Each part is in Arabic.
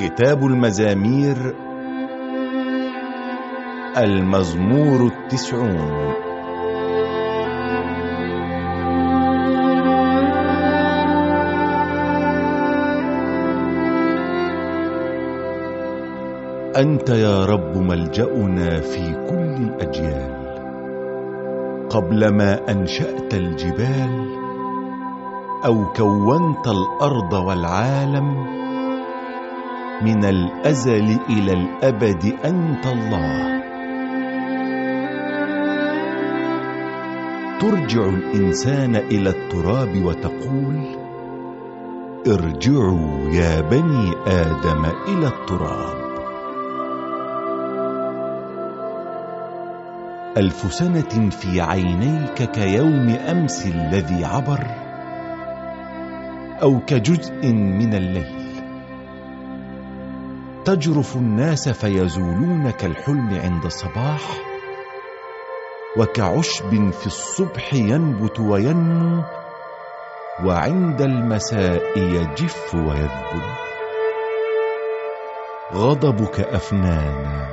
كتاب المزامير المزمور التسعون. أنت يا رب ملجأنا في كل الأجيال. قبل ما أنشأت الجبال أو كونت الأرض والعالم من الأزل إلى الأبد أنت الله. ترجع الإنسان إلى التراب وتقول ارجعوا يا بني آدم إلى التراب. ألف سنة في عينيك كيوم أمس الذي عبر أو كجزء من الليل. تجرف الناس فيزولون كالحلم عند الصباح وكعشب في الصبح ينبت وينمو وعند المساء يجف ويذبل. غضبك أفنانا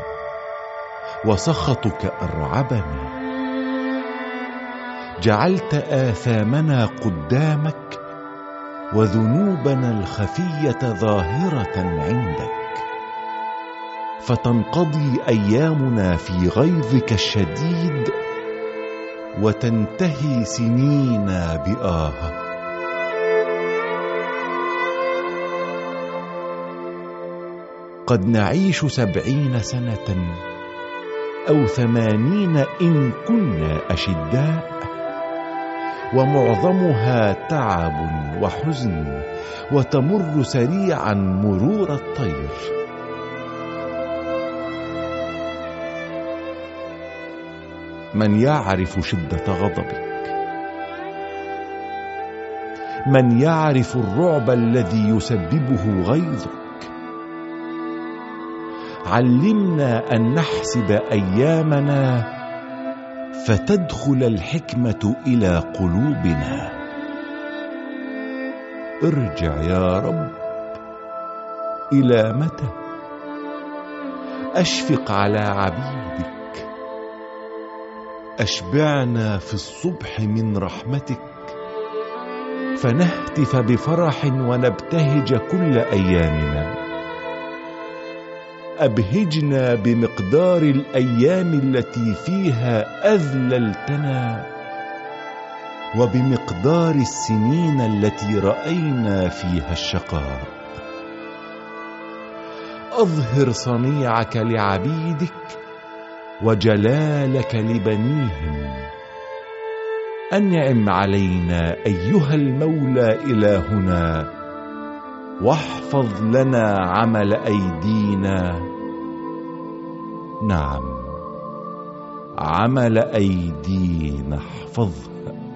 وسخطك أرعبنا. جعلت آثامنا قدامك وذنوبنا الخفية ظاهرة عندك. فتنقضي أيامنا في غيظك الشديد وتنتهي سنينا بآه. قد نعيش سبعين سنة أو ثمانين إن كنا أشداء ومعظمها تعب وحزن وتمر سريعا مرور الطير. من يعرف شدة غضبك. من يعرف الرعب الذي يسببه غيظك. علمنا أن نحسب أيامنا فتدخل الحكمة إلى قلوبنا. ارجع يا رب إلى متى؟ أشفق على عبيدك. أشبعنا في الصبح من رحمتك. فنهتف بفرح ونبتهج كل أيامنا. أبهجنا بمقدار الأيام التي فيها أذللتنا وبمقدار السنين التي رأينا فيها الشقاء. أظهر صنيعك لعبيدك وجلالك لبنيهم. انعم علينا أيها المولى إلهنا واحفظ لنا عمل أيدينا. نعم عمل أيدينا احفظها.